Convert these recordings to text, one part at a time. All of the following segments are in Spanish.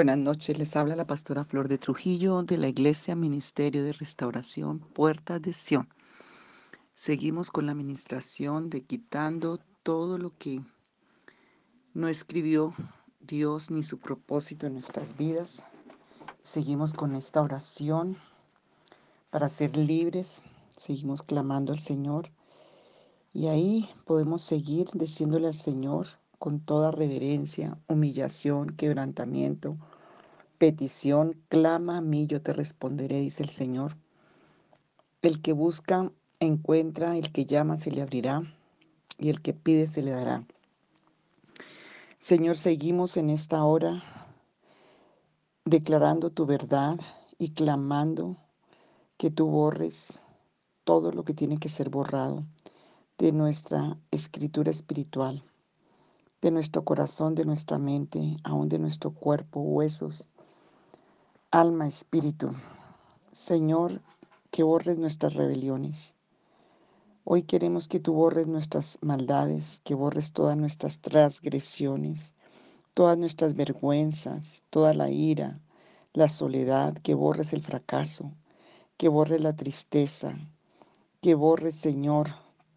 Buenas noches, les habla la pastora Flor de Trujillo de la Iglesia Ministerio de Restauración Puertas de Sion. Seguimos con la administración de quitando todo lo que no escribió Dios ni su propósito en nuestras vidas. Seguimos con esta oración para ser libres. Seguimos clamando al Señor. Y ahí podemos seguir diciéndole al Señor con toda reverencia, humillación, quebrantamiento, petición, clama a mí, yo te responderé, dice el Señor. El que busca, encuentra, el que llama, se le abrirá, y el que pide, se le dará. Señor, seguimos en esta hora declarando tu verdad y clamando que tú borres todo lo que tiene que ser borrado de nuestra escritura espiritual de nuestro corazón, de nuestra mente, aún de nuestro cuerpo, huesos, alma, espíritu. Señor, que borres nuestras rebeliones. Hoy queremos que tú borres nuestras maldades, que borres todas nuestras transgresiones, todas nuestras vergüenzas, toda la ira, la soledad, que borres el fracaso, que borres la tristeza, que borres, Señor,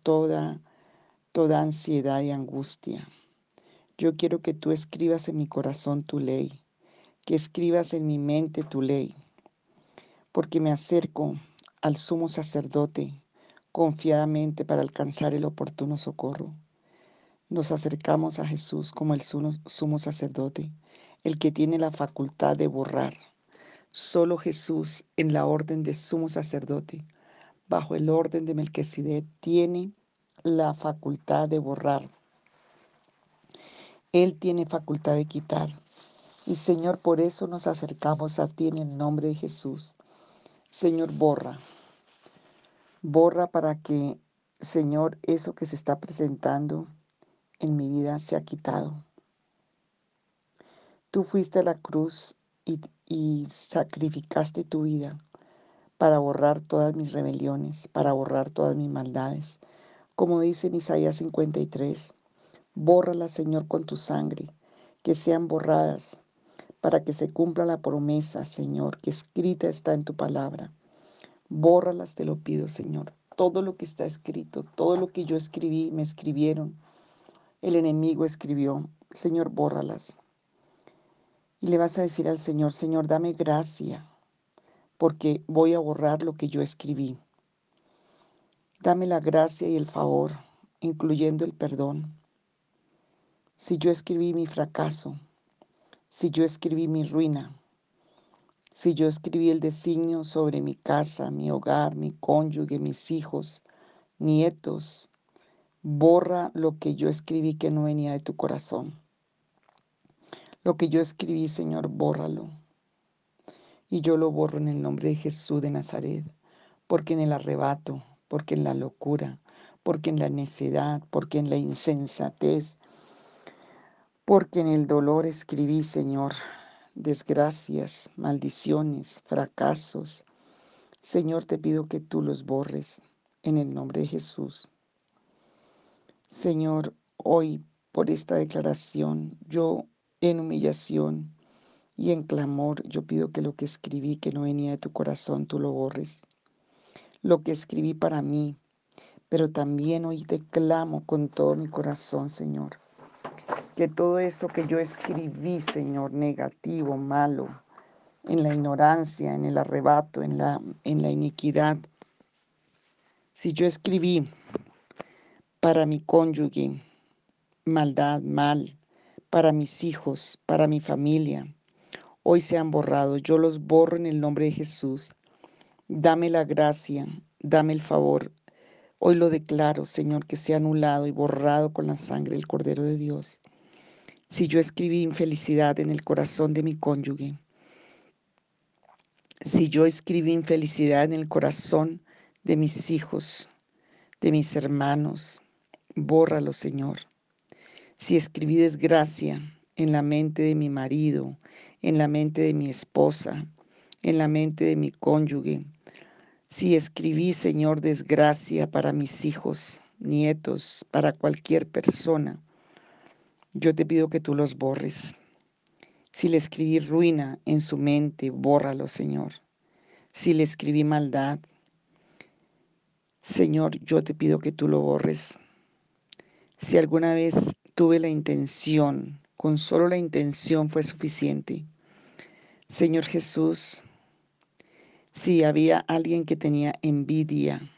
toda, toda ansiedad y angustia. Yo quiero que tú escribas en mi corazón tu ley, que escribas en mi mente tu ley, porque me acerco al sumo sacerdote confiadamente para alcanzar el oportuno socorro. Nos acercamos a Jesús como el sumo sacerdote, el que tiene la facultad de borrar. Solo Jesús, en la orden de sumo sacerdote, bajo el orden de Melquisedec, tiene la facultad de borrar él tiene facultad de quitar. Y Señor, por eso nos acercamos a ti en el nombre de Jesús. Señor, borra. Borra para que, Señor, eso que se está presentando en mi vida sea quitado. Tú fuiste a la cruz y, y sacrificaste tu vida para borrar todas mis rebeliones, para borrar todas mis maldades. Como dice en Isaías 53, Bórralas, Señor, con tu sangre, que sean borradas, para que se cumpla la promesa, Señor, que escrita está en tu palabra. Bórralas, te lo pido, Señor. Todo lo que está escrito, todo lo que yo escribí, me escribieron. El enemigo escribió. Señor, bórralas. Y le vas a decir al Señor, Señor, dame gracia, porque voy a borrar lo que yo escribí. Dame la gracia y el favor, incluyendo el perdón si yo escribí mi fracaso, si yo escribí mi ruina, si yo escribí el designio sobre mi casa, mi hogar, mi cónyuge, mis hijos, nietos, borra lo que yo escribí que no venía de tu corazón. Lo que yo escribí, Señor, bórralo. Y yo lo borro en el nombre de Jesús de Nazaret, porque en el arrebato, porque en la locura, porque en la necedad, porque en la insensatez, porque en el dolor escribí, Señor, desgracias, maldiciones, fracasos. Señor, te pido que tú los borres en el nombre de Jesús. Señor, hoy por esta declaración, yo en humillación y en clamor, yo pido que lo que escribí que no venía de tu corazón, tú lo borres. Lo que escribí para mí, pero también hoy te clamo con todo mi corazón, Señor que todo eso que yo escribí, Señor, negativo, malo, en la ignorancia, en el arrebato, en la, en la iniquidad, si yo escribí para mi cónyuge maldad, mal, para mis hijos, para mi familia, hoy se han borrado. Yo los borro en el nombre de Jesús. Dame la gracia, dame el favor. Hoy lo declaro, Señor, que sea anulado y borrado con la sangre del Cordero de Dios si yo escribí infelicidad en el corazón de mi cónyuge, si yo escribí infelicidad en el corazón de mis hijos, de mis hermanos, bórralo, Señor. Si escribí desgracia en la mente de mi marido, en la mente de mi esposa, en la mente de mi cónyuge, si escribí, Señor, desgracia para mis hijos, nietos, para cualquier persona, yo te pido que tú los borres, Si le escribí ruina en su mente, bórralo, Señor. Si le escribí maldad, Señor, yo te pido que tú lo borres. Si alguna vez tuve la intención, con solo la intención fue suficiente. Señor Jesús, si había alguien que tenía envidia,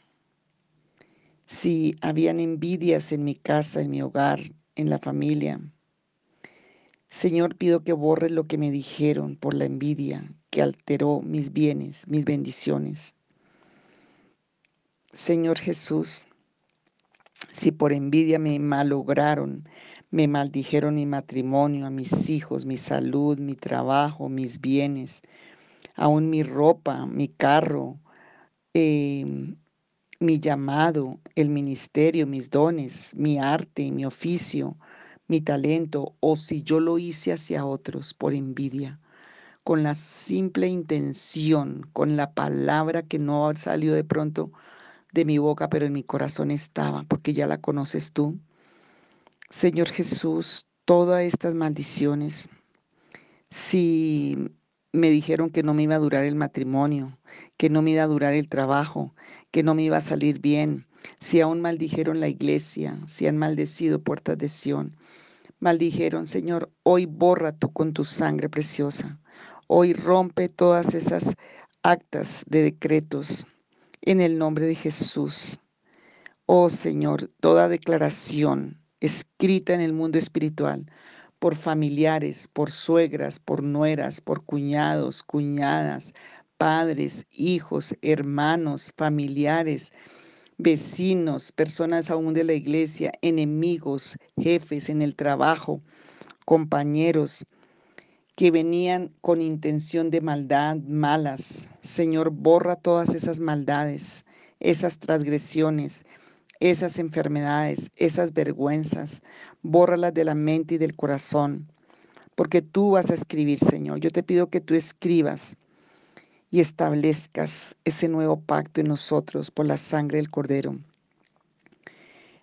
si habían envidias en mi casa, en mi hogar, en la familia, Señor, pido que borres lo que me dijeron por la envidia que alteró mis bienes, mis bendiciones. Señor Jesús, si por envidia me malograron, me maldijeron mi matrimonio, a mis hijos, mi salud, mi trabajo, mis bienes, aún mi ropa, mi carro, em, mi llamado, el ministerio, mis dones, mi arte, mi oficio, mi talento, o si yo lo hice hacia otros por envidia, con la simple intención, con la palabra que no salió de pronto de mi boca, pero en mi corazón estaba, porque ya la conoces tú. Señor Jesús, todas estas maldiciones, si me dijeron que no me iba a durar el matrimonio, que no me iba a durar el trabajo, que no me iba a salir bien, si aún maldijeron la iglesia, si han maldecido puertas de Sión, maldijeron, Señor, hoy borra tú con tu sangre preciosa, hoy rompe todas esas actas de decretos en el nombre de Jesús. Oh Señor, toda declaración escrita en el mundo espiritual por familiares, por suegras, por nueras, por cuñados, cuñadas, padres, hijos, hermanos, familiares, vecinos, personas aún de la iglesia, enemigos, jefes en el trabajo, compañeros que venían con intención de maldad, malas. Señor, borra todas esas maldades, esas transgresiones, esas enfermedades, esas vergüenzas, bórralas de la mente y del corazón, porque tú vas a escribir, Señor. Yo te pido que tú escribas y establezcas ese nuevo pacto en nosotros por la sangre del Cordero.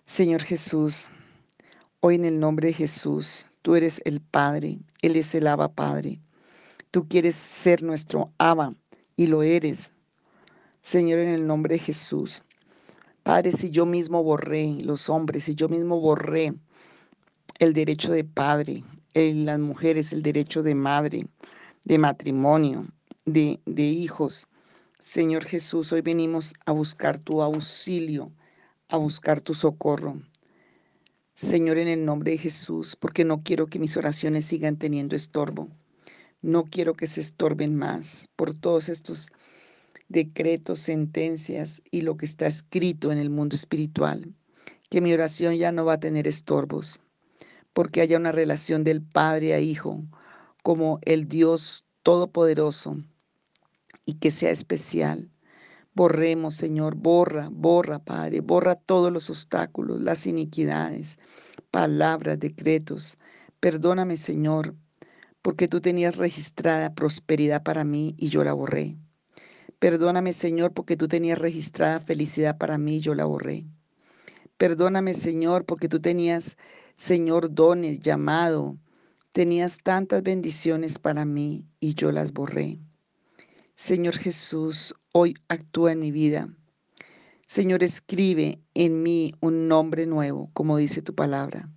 Señor Jesús, hoy en el nombre de Jesús, tú eres el Padre, Él es el Abba Padre. Tú quieres ser nuestro Abba y lo eres. Señor, en el nombre de Jesús. Padre, si yo mismo borré los hombres, si yo mismo borré el derecho de padre, en las mujeres el derecho de madre, de matrimonio, de, de hijos. Señor Jesús, hoy venimos a buscar tu auxilio, a buscar tu socorro. Señor, en el nombre de Jesús, porque no quiero que mis oraciones sigan teniendo estorbo. No quiero que se estorben más por todos estos decretos, sentencias y lo que está escrito en el mundo espiritual. Que mi oración ya no va a tener estorbos, porque haya una relación del Padre a Hijo como el Dios Todopoderoso y que sea especial. Borremos, Señor, borra, borra, Padre, borra todos los obstáculos, las iniquidades, palabras, decretos. Perdóname, Señor, porque tú tenías registrada prosperidad para mí y yo la borré. Perdóname, Señor, porque tú tenías registrada felicidad para mí y yo la borré. Perdóname, Señor, porque tú tenías, Señor, dones, llamado, tenías tantas bendiciones para mí y yo las borré. Señor Jesús, hoy actúa en mi vida. Señor, escribe en mí un nombre nuevo, como dice tu palabra.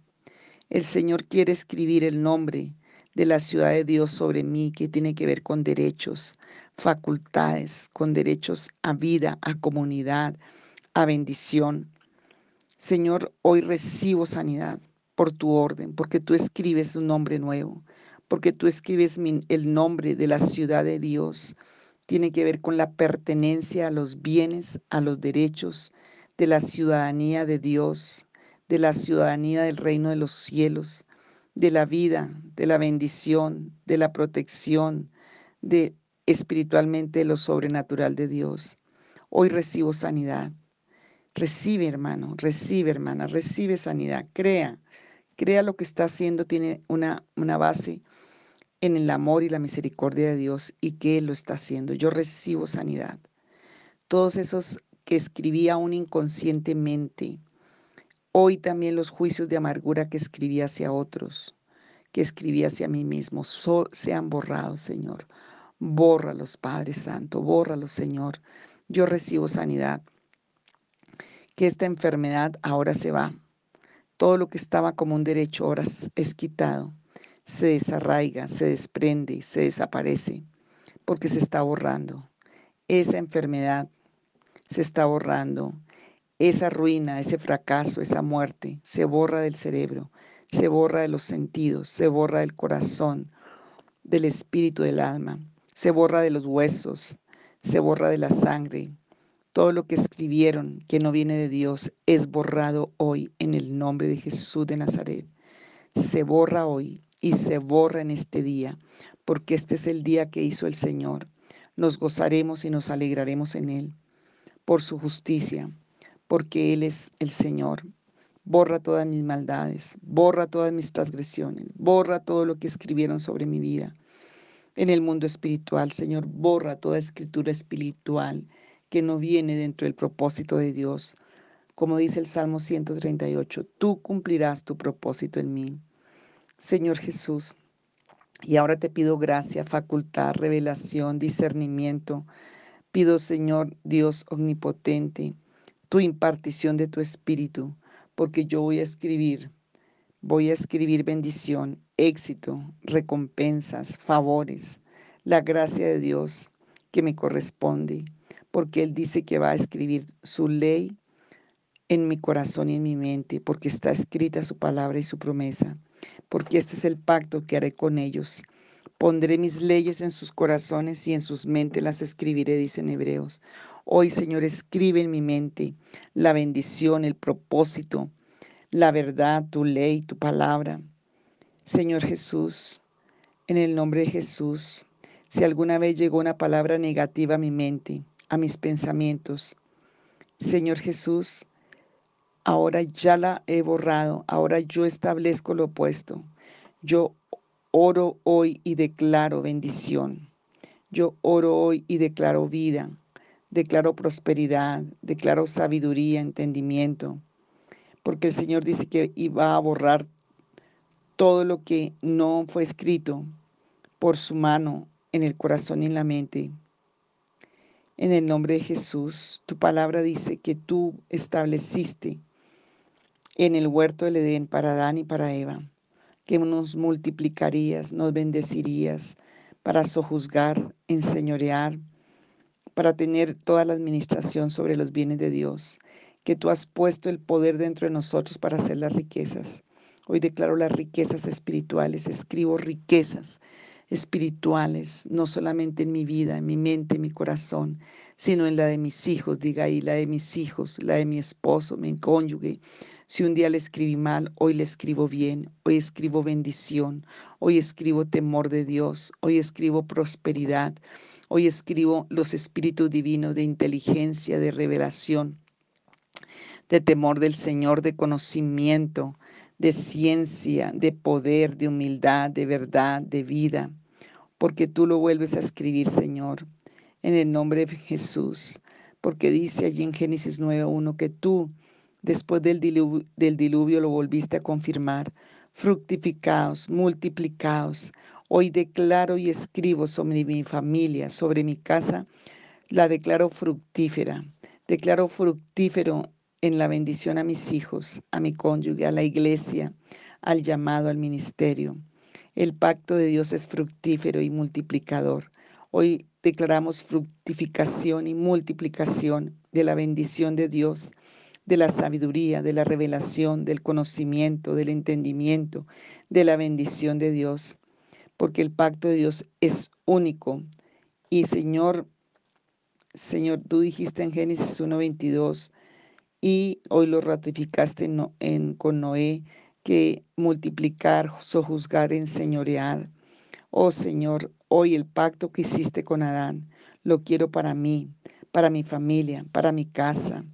El Señor quiere escribir el nombre de la ciudad de Dios sobre mí, que tiene que ver con derechos, facultades, con derechos a vida, a comunidad, a bendición. Señor, hoy recibo sanidad por tu orden, porque tú escribes un nombre nuevo, porque tú escribes el nombre de la ciudad de Dios tiene que ver con la pertenencia a los bienes, a los derechos de la ciudadanía de Dios, de la ciudadanía del reino de los cielos, de la vida, de la bendición, de la protección, de espiritualmente lo sobrenatural de Dios. Hoy recibo sanidad. Recibe, hermano, recibe, hermana, recibe sanidad. Crea, crea lo que está haciendo, tiene una, una base en el amor y la misericordia de Dios y que Él lo está haciendo. Yo recibo sanidad. Todos esos que escribí aún inconscientemente, hoy también los juicios de amargura que escribí hacia otros, que escribí hacia mí mismo sean borrados, Señor. Bórralos, Padre Santo, bórralos, Señor. Yo recibo sanidad. Que esta enfermedad ahora se va. Todo lo que estaba como un derecho ahora es quitado. Se desarraiga, se desprende, se desaparece, porque se está borrando. Esa enfermedad se está borrando. Esa ruina, ese fracaso, esa muerte se borra del cerebro, se borra de los sentidos, se borra del corazón, del espíritu del alma, se borra de los huesos, se borra de la sangre. Todo lo que escribieron que no viene de Dios es borrado hoy en el nombre de Jesús de Nazaret. Se borra hoy y se borra en este día, porque este es el día que hizo el Señor. Nos gozaremos y nos alegraremos en Él por su justicia, porque Él es el Señor. Borra todas mis maldades, borra todas mis transgresiones, borra todo lo que escribieron sobre mi vida. En el mundo espiritual, Señor, borra toda escritura espiritual que no viene dentro del propósito de Dios. Como dice el Salmo 138, tú cumplirás tu propósito en mí. Señor Jesús, y ahora te pido gracia, facultad, revelación, discernimiento. Pido, Señor Dios omnipotente, tu impartición de tu espíritu porque yo voy a escribir, voy a escribir bendición, éxito, recompensas, favores, la gracia de Dios que me corresponde, porque Él dice que va a escribir su ley en mi corazón y en mi mente, porque está escrita su palabra y su promesa, porque este es el pacto que haré con ellos. Pondré mis leyes en sus corazones y en sus mentes las escribiré, dicen hebreos. Hoy, Señor, escribe en mi mente la bendición, el propósito, la verdad, tu ley, tu palabra. Señor Jesús, en el nombre de Jesús, si alguna vez llegó una palabra negativa a mi mente, a mis pensamientos, Señor Jesús, ahora ya la he borrado, ahora yo establezco lo opuesto. Yo oro hoy y declaro bendición. Yo oro hoy y declaro vida. Declaro prosperidad, declaro sabiduría, entendimiento, porque el Señor dice que iba a borrar todo lo que no fue escrito por su mano en el corazón y en la mente. En el nombre de Jesús, tu palabra dice que tú estableciste en el huerto del Edén para Adán y para Eva, que nos multiplicarías, nos bendecirías para sojuzgar, enseñorear, para tener toda la administración sobre los bienes de Dios, que tú has puesto el poder dentro de nosotros para hacer las riquezas. Hoy declaro las riquezas espirituales, escribo riquezas espirituales, no solamente en mi vida, en mi mente, en mi corazón, sino en la de mis hijos, diga ahí, la de mis hijos, la de mi esposo, mi cónyuge. Si un día le escribí mal, hoy le escribo bien, hoy escribo bendición, hoy escribo temor de Dios, hoy escribo prosperidad, Hoy escribo los espíritus divinos de inteligencia, de revelación, de temor del Señor, de conocimiento, de ciencia, de poder, de humildad, de verdad, de vida, porque tú lo vuelves a escribir, Señor, en el nombre de Jesús, porque dice allí en Génesis 9.1 que tú, después del diluvio, lo volviste a confirmar, fructificados, multiplicados, Hoy declaro y escribo sobre mi familia, sobre mi casa, la declaro fructífera. Declaro fructífero en la bendición a mis hijos, a mi cónyuge, a la iglesia, al llamado al ministerio. El pacto de Dios es fructífero y multiplicador. Hoy declaramos fructificación y multiplicación de la bendición de Dios, de la sabiduría, de la revelación, del conocimiento, del entendimiento, de la bendición de Dios porque el pacto de Dios es único. Y Señor, Señor, tú dijiste en Génesis 1.22 y hoy lo ratificaste en, con Noé, que multiplicar, sojuzgar, enseñorear. Oh Señor, hoy el pacto que hiciste con Adán, lo quiero para mí, para mi familia, para mi casa.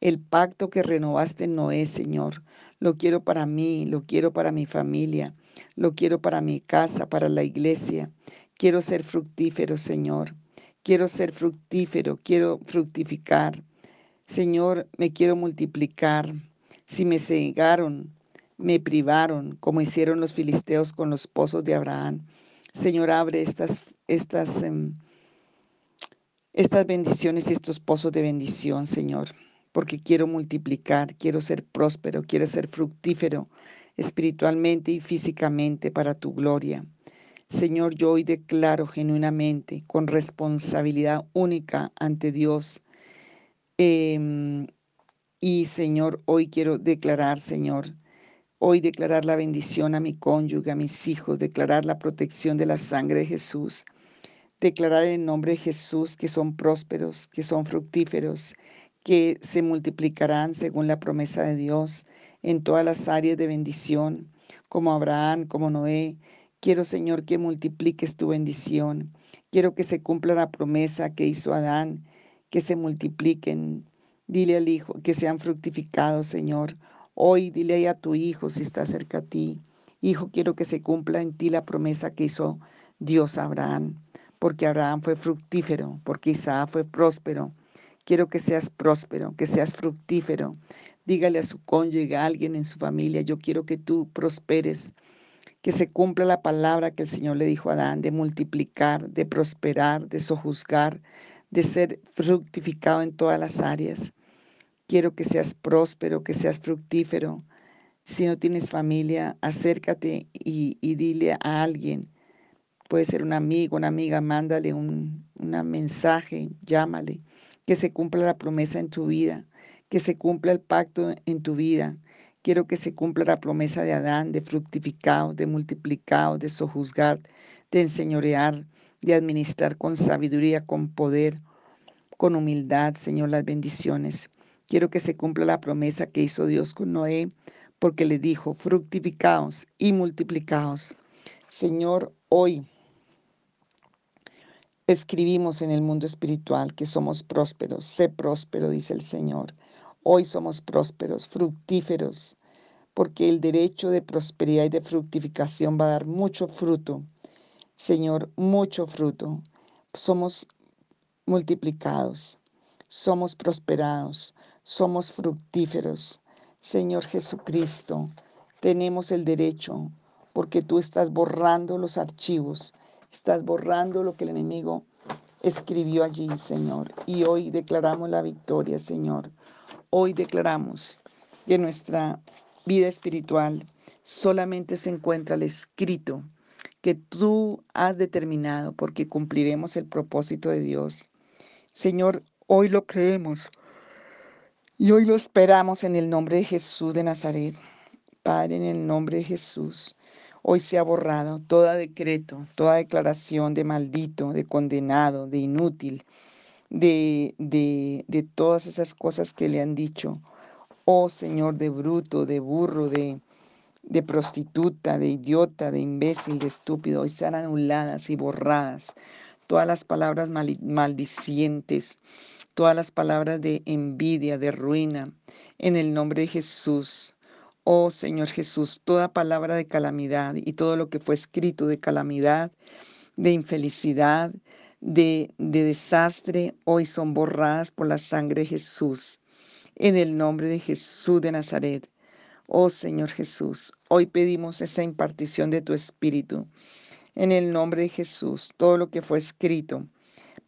El pacto que renovaste en Noé, Señor, lo quiero para mí, lo quiero para mi familia, lo quiero para mi casa, para la iglesia. Quiero ser fructífero, Señor. Quiero ser fructífero, quiero fructificar. Señor, me quiero multiplicar. Si me cegaron, me privaron, como hicieron los filisteos con los pozos de Abraham. Señor, abre estas, estas, em, estas bendiciones y estos pozos de bendición, Señor, porque quiero multiplicar, quiero ser próspero, quiero ser fructífero espiritualmente y físicamente para tu gloria. Señor, yo hoy declaro genuinamente, con responsabilidad única ante Dios, em, y Señor, hoy quiero declarar, Señor, hoy declarar la bendición a mi cónyuge, a mis hijos, declarar la protección de la sangre de Jesús, declarar en nombre de Jesús que son prósperos, que son fructíferos, que se multiplicarán según la promesa de Dios en todas las áreas de bendición, como Abraham, como Noé. Quiero, Señor, que multipliques tu bendición. Quiero que se cumpla la promesa que hizo Adán, que se multipliquen. Dile al Hijo que sean fructificados, Señor. Hoy dile a tu Hijo si está cerca a ti. Hijo, quiero que se cumpla en ti la promesa que hizo Dios a Abraham, porque Abraham fue fructífero, porque Isaac fue próspero. Quiero que seas próspero, que seas fructífero, Dígale a su cónyuge, a alguien en su familia, yo quiero que tú prosperes, que se cumpla la palabra que el Señor le dijo a Adán de multiplicar, de prosperar, de sojuzgar, de ser fructificado en todas las áreas. Quiero que seas próspero, que seas fructífero. Si no tienes familia, acércate y, dile a alguien, puede ser un amigo, una amiga, mándale un mensaje, llámale, que se cumpla la promesa en tu vida que se cumpla el pacto en tu vida. Quiero que se cumpla la promesa de Adán de fructificado, de multiplicado, de sojuzgar, de enseñorear, de administrar con sabiduría, con poder, con humildad, Señor, las bendiciones. Quiero que se cumpla la promesa que hizo Dios con Noé, porque le dijo, fructificaos y multiplicaos. Señor, hoy escribimos en el mundo espiritual que somos prósperos. Sé próspero, dice el Señor. Hoy somos prósperos, fructíferos, porque el derecho de prosperidad y de fructificación va a dar mucho fruto. Señor, mucho fruto. Somos multiplicados, somos prosperados, somos fructíferos. Señor Jesucristo, tenemos el derecho, porque tú estás borrando los archivos, estás borrando lo que el enemigo escribió allí, Señor. Y hoy declaramos la victoria, Señor. Hoy declaramos que nuestra vida espiritual solamente se encuentra el escrito que tú has determinado porque cumpliremos el propósito de Dios. Señor, hoy lo creemos y hoy lo esperamos en el nombre de Jesús de Nazaret. Padre, en el nombre de Jesús, hoy se ha borrado todo decreto, toda declaración de maldito, de condenado, de inútil, de, de, todas esas cosas que le han dicho. Oh Señor, de bruto, de burro, de, de prostituta, de idiota, de imbécil, de estúpido, hoy sean anuladas y borradas todas las palabras maldicientes, todas las palabras de envidia, de ruina, en el nombre de Jesús. Oh Señor Jesús, toda palabra de calamidad y todo lo que fue escrito de calamidad, de infelicidad, de, desastre hoy son borradas por la sangre de Jesús. En el nombre de Jesús de Nazaret. Oh Señor Jesús, hoy pedimos esa impartición de tu Espíritu. En el nombre de Jesús, todo lo que fue escrito,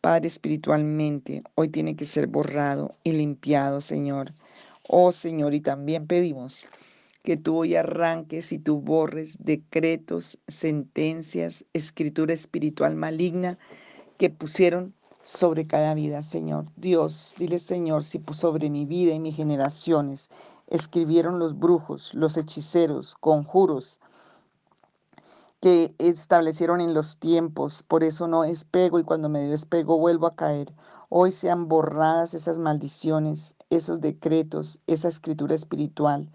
Padre espiritualmente, hoy tiene que ser borrado y limpiado, Señor. Oh Señor, y también pedimos que tú hoy arranques y tú borres decretos, sentencias, escritura espiritual maligna que pusieron sobre cada vida, Señor. Dios, dile, Señor, si sobre mi vida y mis generaciones escribieron los brujos, los hechiceros, conjuros, que establecieron en los tiempos, por eso no despego y cuando me despego vuelvo a caer. Hoy sean borradas esas maldiciones, esos decretos, esa escritura espiritual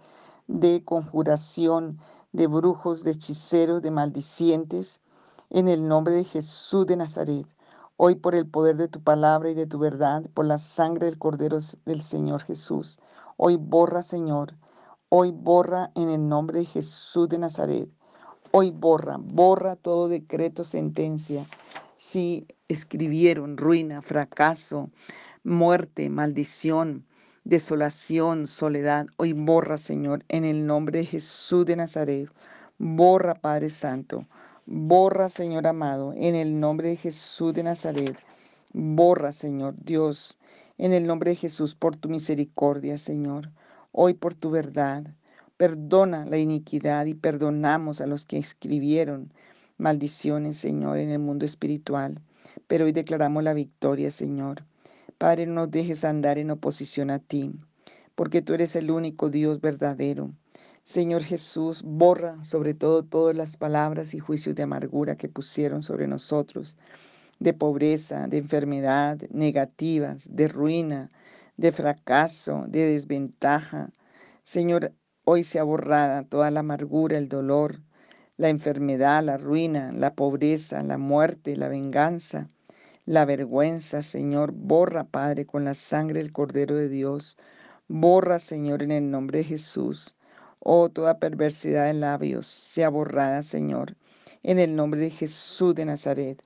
de conjuración, de brujos, de hechiceros, de maldicientes, en el nombre de Jesús de Nazaret. Hoy por el poder de tu palabra y de tu verdad, por la sangre del Cordero del Señor Jesús. Hoy borra, Señor. Hoy borra en el nombre de Jesús de Nazaret. Hoy borra, borra todo decreto, sentencia. Si escribieron ruina, fracaso, muerte, maldición, desolación, soledad. Hoy borra, Señor, en el nombre de Jesús de Nazaret. Borra, Padre Santo. Borra, Señor amado, en el nombre de Jesús de Nazaret. Borra, Señor Dios, en el nombre de Jesús, por tu misericordia, Señor. Hoy por tu verdad. Perdona la iniquidad y perdonamos a los que escribieron maldiciones, Señor, en el mundo espiritual. Pero hoy declaramos la victoria, Señor. Padre, no nos dejes andar en oposición a ti, porque tú eres el único Dios verdadero. Señor Jesús, borra sobre todo todas las palabras y juicios de amargura que pusieron sobre nosotros, de pobreza, de enfermedad, negativas, de ruina, de fracaso, de desventaja. Señor, hoy sea borrada toda la amargura, el dolor, la enfermedad, la ruina, la pobreza, la muerte, la venganza, la vergüenza, Señor. Borra, Padre, con la sangre del Cordero de Dios. Borra, Señor, en el nombre de Jesús. Oh, toda perversidad de labios sea borrada, Señor, en el nombre de Jesús de Nazaret.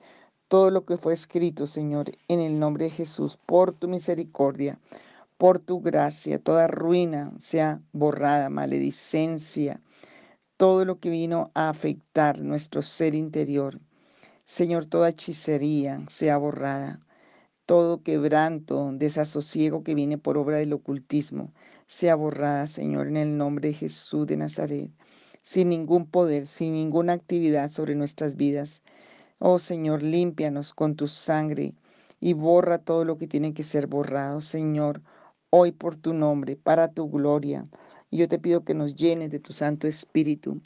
Todo lo que fue escrito, Señor, en el nombre de Jesús, por tu misericordia, por tu gracia, toda ruina sea borrada, maledicencia, todo lo que vino a afectar nuestro ser interior Señor, toda hechicería sea borrada, todo quebranto, desasosiego que viene por obra del ocultismo, sea borrada, Señor, en el nombre de Jesús de Nazaret, sin ningún poder, sin ninguna actividad sobre nuestras vidas. Oh Señor, límpianos con tu sangre y borra todo lo que tiene que ser borrado, Señor, hoy por tu nombre, para tu gloria. Y yo te pido que nos llenes de tu Santo Espíritu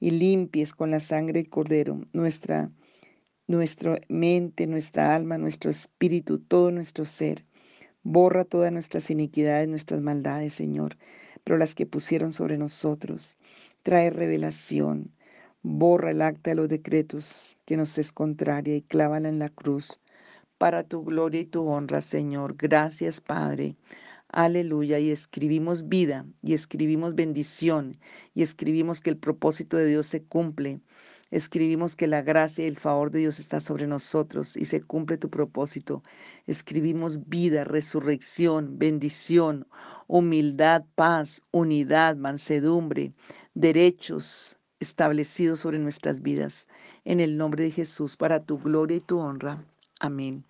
y limpies con la sangre del Cordero nuestra nuestra mente, nuestra alma, nuestro espíritu, todo nuestro ser. Borra todas nuestras iniquidades, nuestras maldades, Señor, pero las que pusieron sobre nosotros. Trae revelación. Borra el acta de los decretos que nos es contraria y clávala en la cruz. Para tu gloria y tu honra, Señor. Gracias, Padre. Aleluya. Y escribimos vida, y escribimos bendición, y escribimos que el propósito de Dios se cumple Escribimos que la gracia y el favor de Dios está sobre nosotros y se cumple tu propósito. Escribimos vida, resurrección, bendición, humildad, paz, unidad, mansedumbre, derechos establecidos sobre nuestras vidas. En el nombre de Jesús, para tu gloria y tu honra. Amén.